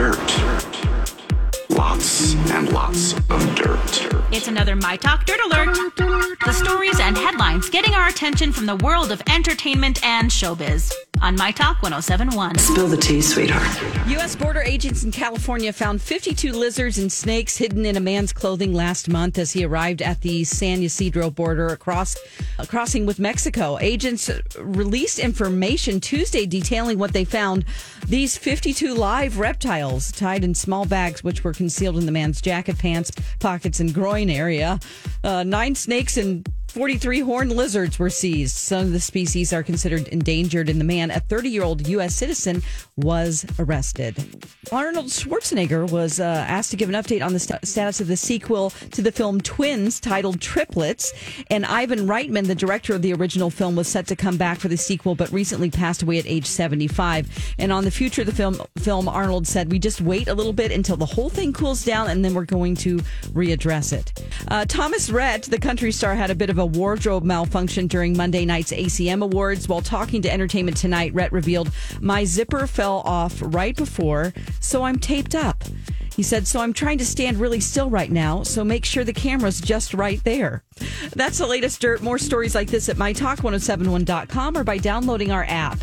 Dirt. Lots and lots of dirt. It's another My Talk Dirt Alert. The stories and headlines getting our attention from the world of entertainment and showbiz on My Talk 1071. Spill the tea, sweetheart. U.S. border agents in California found 52 lizards and snakes hidden in a man's clothing last month as he arrived at the San Ysidro border across uh, crossing with Mexico. Agents released information Tuesday detailing what they found. These 52 live reptiles tied in small bags, which were concealed in the man's jacket, pants, pockets, and groin area. Uh, nine snakes and 43 horned lizards were seized. Some of the species are considered endangered, and the man, a 30 year old U.S. citizen, was arrested. Arnold Schwarzenegger was uh, asked to give an update on the st- status of the sequel to the film Twins titled Triplets. And Ivan Reitman, the director of the original film, was set to come back for the sequel, but recently passed away at age 75. And on the future of the film, film Arnold said, We just wait a little bit until the whole thing cools down, and then we're going to readdress it. Uh, Thomas Rhett, the country star, had a bit of a wardrobe malfunction during Monday night's ACM Awards. While talking to Entertainment Tonight, Rhett revealed, My zipper fell off right before, so I'm taped up. He said, So I'm trying to stand really still right now, so make sure the camera's just right there. That's the latest dirt. More stories like this at mytalk1071.com or by downloading our app.